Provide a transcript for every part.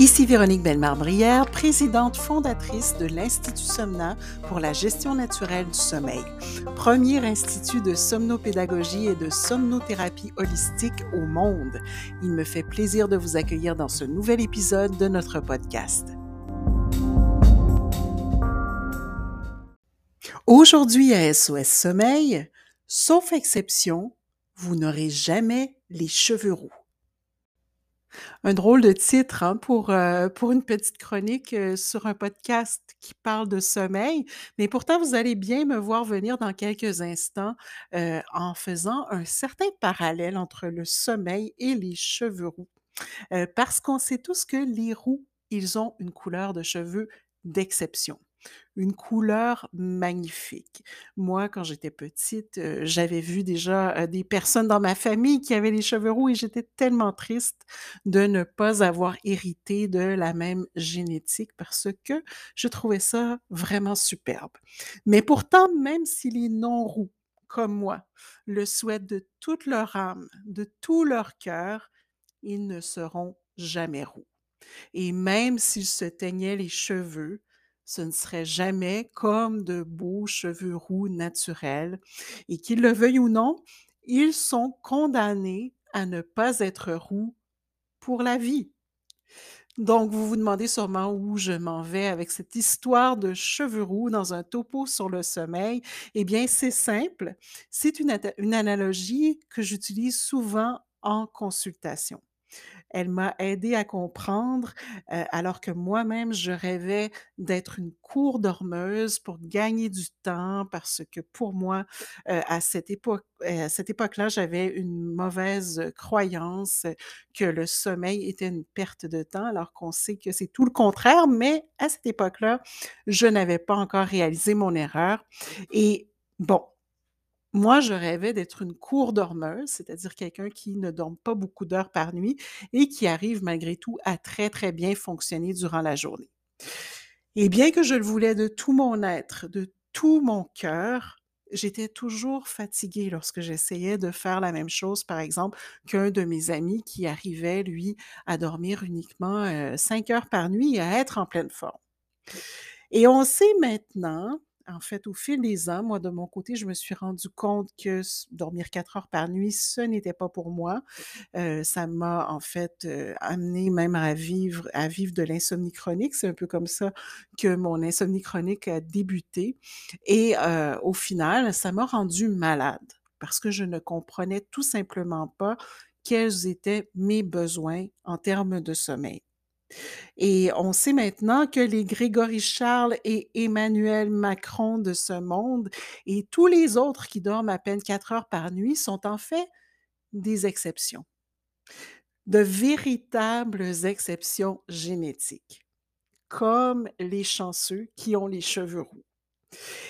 Ici Véronique Bellemare-Brière, présidente fondatrice de l'Institut Somna pour la gestion naturelle du sommeil, premier institut de somnopédagogie et de somnothérapie holistique au monde. Il me fait plaisir de vous accueillir dans ce nouvel épisode de notre podcast. Aujourd'hui à SOS Sommeil, sauf exception, vous n'aurez jamais les cheveux roux. Un drôle de titre hein, pour, euh, pour une petite chronique euh, sur un podcast qui parle de sommeil, mais pourtant vous allez bien me voir venir dans quelques instants euh, en faisant un certain parallèle entre le sommeil et les cheveux roux. parce qu'on sait tous que les roux, ils ont une couleur de cheveux d'exception une couleur magnifique. Moi, quand j'étais petite, euh, j'avais vu déjà euh, des personnes dans ma famille qui avaient les cheveux roux et j'étais tellement triste de ne pas avoir hérité de la même génétique parce que je trouvais ça vraiment superbe. Mais pourtant, même si les non-roux, comme moi, le souhaitent de toute leur âme, de tout leur cœur, ils ne seront jamais roux. Et même s'ils se teignaient les cheveux, ce ne serait jamais comme de beaux cheveux roux naturels. Et qu'ils le veuillent ou non, ils sont condamnés à ne pas être roux pour la vie. Donc, vous vous demandez sûrement où je m'en vais avec cette histoire de cheveux roux dans un topo sur le sommeil. Eh bien, c'est simple. C'est une, une analogie que j'utilise souvent en consultation. Elle m'a aidé à comprendre, alors que moi-même, je rêvais d'être une cour dormeuse pour gagner du temps parce que pour moi, à cette époque-là, j'avais une mauvaise croyance que le sommeil était une perte de temps, alors qu'on sait que c'est tout le contraire, mais à cette époque-là, je n'avais pas encore réalisé mon erreur. Et bon, moi, je rêvais d'être une cour dormeuse, c'est-à-dire quelqu'un qui ne dorme pas beaucoup d'heures par nuit et qui arrive malgré tout à très, très bien fonctionner durant la journée. Et bien que je le voulais de tout mon être, de tout mon cœur, j'étais toujours fatiguée lorsque j'essayais de faire la même chose, par exemple, qu'un de mes amis qui arrivait, lui, à dormir uniquement euh, cinq heures par nuit et à être en pleine forme. Et on sait maintenant en fait, au fil des ans, moi, de mon côté, je me suis rendu compte que dormir quatre heures par nuit, ce n'était pas pour moi. ça m'a, en fait, amené même à vivre, à vivre de l'insomnie chronique. C'est un peu comme ça que mon insomnie chronique a débuté. Et au final, ça m'a rendu malade parce que je ne comprenais tout simplement pas quels étaient mes besoins en termes de sommeil. Et on sait maintenant que les Grégory Charles et Emmanuel Macron de ce monde et tous les autres qui dorment à peine quatre heures par nuit sont en fait des exceptions, de véritables exceptions génétiques, comme les chanceux qui ont les cheveux roux.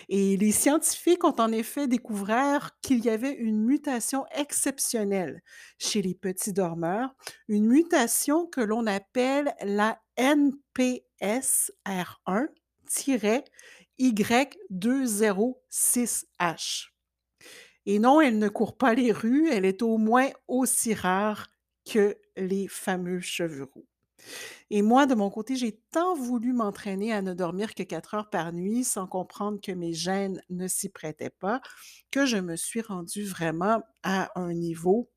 Et les scientifiques ont en effet découvert qu'il y avait une mutation exceptionnelle chez les petits dormeurs, une mutation que l'on appelle la NPS-R1-Y206H. Et non, elle ne court pas les rues, elle est au moins aussi rare que les fameux cheveux roux. Et moi, de mon côté, j'ai tant voulu m'entraîner à ne dormir que quatre heures par nuit sans comprendre que mes gènes ne s'y prêtaient pas, que je me suis rendue vraiment à un niveau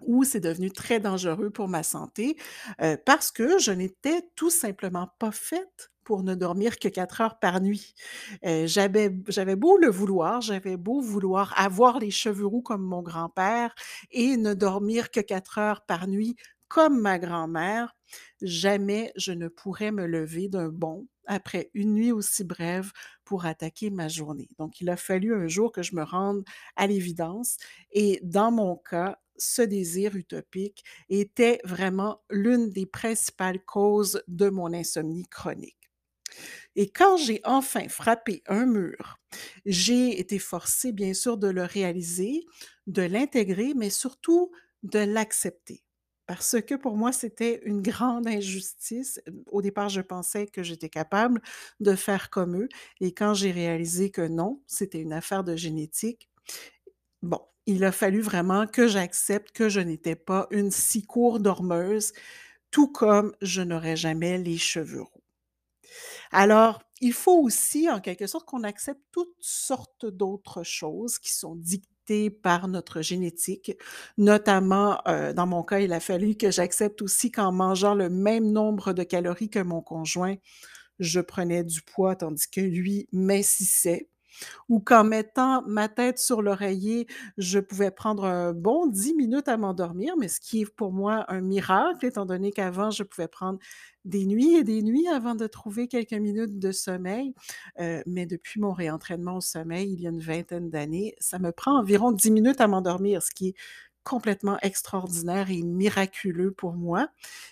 où c'est devenu très dangereux pour ma santé euh, parce que je n'étais tout simplement pas faite pour ne dormir que quatre heures par nuit. Euh, j'avais, beau le vouloir, j'avais beau vouloir avoir les cheveux roux comme mon grand-père et ne dormir que quatre heures par nuit comme ma grand-mère, jamais je ne pourrais me lever d'un bond après une nuit aussi brève pour attaquer ma journée. Donc, il a fallu un jour que je me rende à l'évidence. Et dans mon cas, ce désir utopique était vraiment l'une des principales causes de mon insomnie chronique. Et quand j'ai enfin frappé un mur, j'ai été forcée, bien sûr, de le réaliser, de l'intégrer, mais surtout de l'accepter parce que pour moi, c'était une grande injustice. Au départ, je pensais que j'étais capable de faire comme eux et quand j'ai réalisé que non, c'était une affaire de génétique, bon, il a fallu vraiment que j'accepte que je n'étais pas une si court dormeuse, tout comme je n'aurai jamais les cheveux roux. Alors, il faut aussi, en quelque sorte, qu'on accepte toutes sortes d'autres choses qui sont dictées par notre génétique. Notamment, euh, dans mon cas, il a fallu que j'accepte aussi qu'en mangeant le même nombre de calories que mon conjoint, je prenais du poids tandis que lui m'insissait ou qu'en mettant ma tête sur l'oreiller, je pouvais prendre un bon 10 minutes à m'endormir, mais ce qui est pour moi un miracle, étant donné qu'avant, je pouvais prendre des nuits et des nuits avant de trouver quelques minutes de sommeil. Euh, mais depuis mon réentraînement au sommeil, il y a une vingtaine d'années, ça me prend environ 10 minutes à m'endormir, ce qui est complètement extraordinaire et miraculeux pour moi.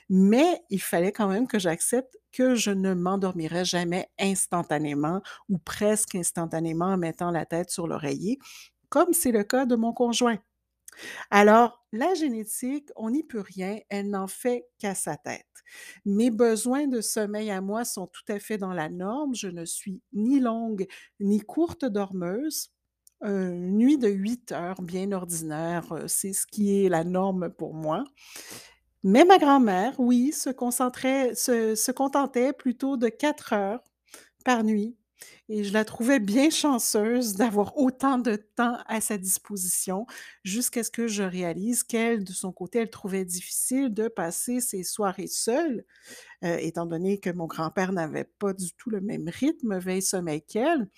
Mais il fallait quand même que j'accepte que je ne m'endormirais jamais instantanément ou presque instantanément en mettant la tête sur l'oreiller, comme c'est le cas de mon conjoint. Alors, la génétique, on n'y peut rien, elle n'en fait qu'à sa tête. Mes besoins de sommeil à moi sont tout à fait dans la norme. Je ne suis ni longue ni courte dormeuse. Une nuit de 8 heures, bien ordinaire, c'est ce qui est la norme pour moi. Mais ma grand-mère, oui, se concentrait se contentait plutôt de 4 heures par nuit et je la trouvais bien chanceuse d'avoir autant de temps à sa disposition, jusqu'à ce que je réalise qu'elle, de son côté, elle trouvait difficile de passer ses soirées seule, étant donné que mon grand-père n'avait pas du tout le même rythme veille-sommeil qu'elle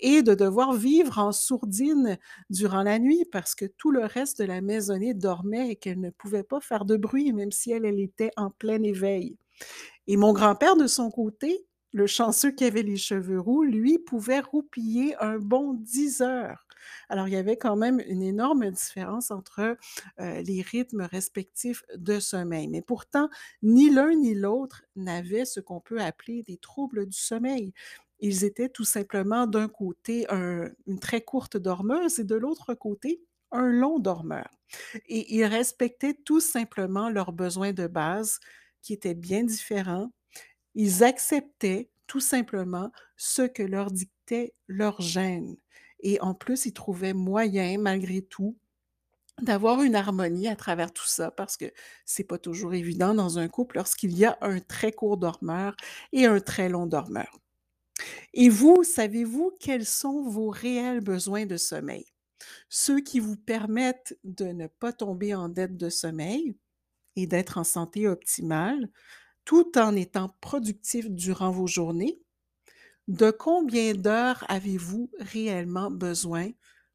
et de devoir vivre en sourdine durant la nuit parce que tout le reste de la maisonnée dormait et qu'elle ne pouvait pas faire de bruit, même si elle, était en plein éveil. Et mon grand-père, de son côté, le chanceux qui avait les cheveux roux, lui, pouvait roupiller un bon 10 heures. Alors, il y avait quand même une énorme différence entre euh, les rythmes respectifs de sommeil. Mais pourtant, ni l'un ni l'autre n'avait ce qu'on peut appeler des troubles du sommeil. Ils étaient tout simplement d'un côté une très courte dormeuse et de l'autre côté un long dormeur. Et ils respectaient tout simplement leurs besoins de base qui étaient bien différents. Ils acceptaient tout simplement ce que leur dictait leur gène. Et en plus, ils trouvaient moyen, malgré tout, d'avoir une harmonie à travers tout ça parce que c'est pas toujours évident dans un couple lorsqu'il y a un très court dormeur et un très long dormeur. Et vous, savez-vous quels sont vos réels besoins de sommeil? Ceux qui vous permettent de ne pas tomber en dette de sommeil et d'être en santé optimale, tout en étant productif durant vos journées. De combien d'heures avez-vous réellement besoin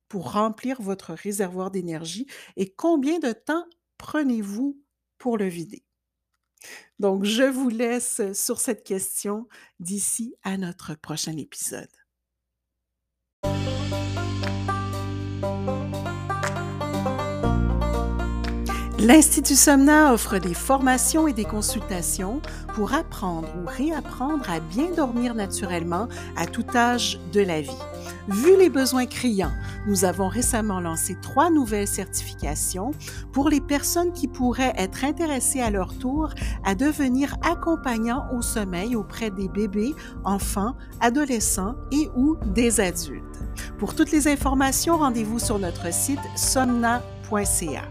pour remplir votre réservoir d'énergie et combien de temps prenez-vous pour le vider? Donc, je vous laisse sur cette question d'ici à notre prochain épisode. L'Institut Somna offre des formations et des consultations pour apprendre ou réapprendre à bien dormir naturellement à tout âge de la vie. Vu les besoins criants, nous avons récemment lancé trois nouvelles certifications pour les personnes qui pourraient être intéressées à leur tour à devenir accompagnants au sommeil auprès des bébés, enfants, adolescents et ou des adultes. Pour toutes les informations, rendez-vous sur notre site somna.ca.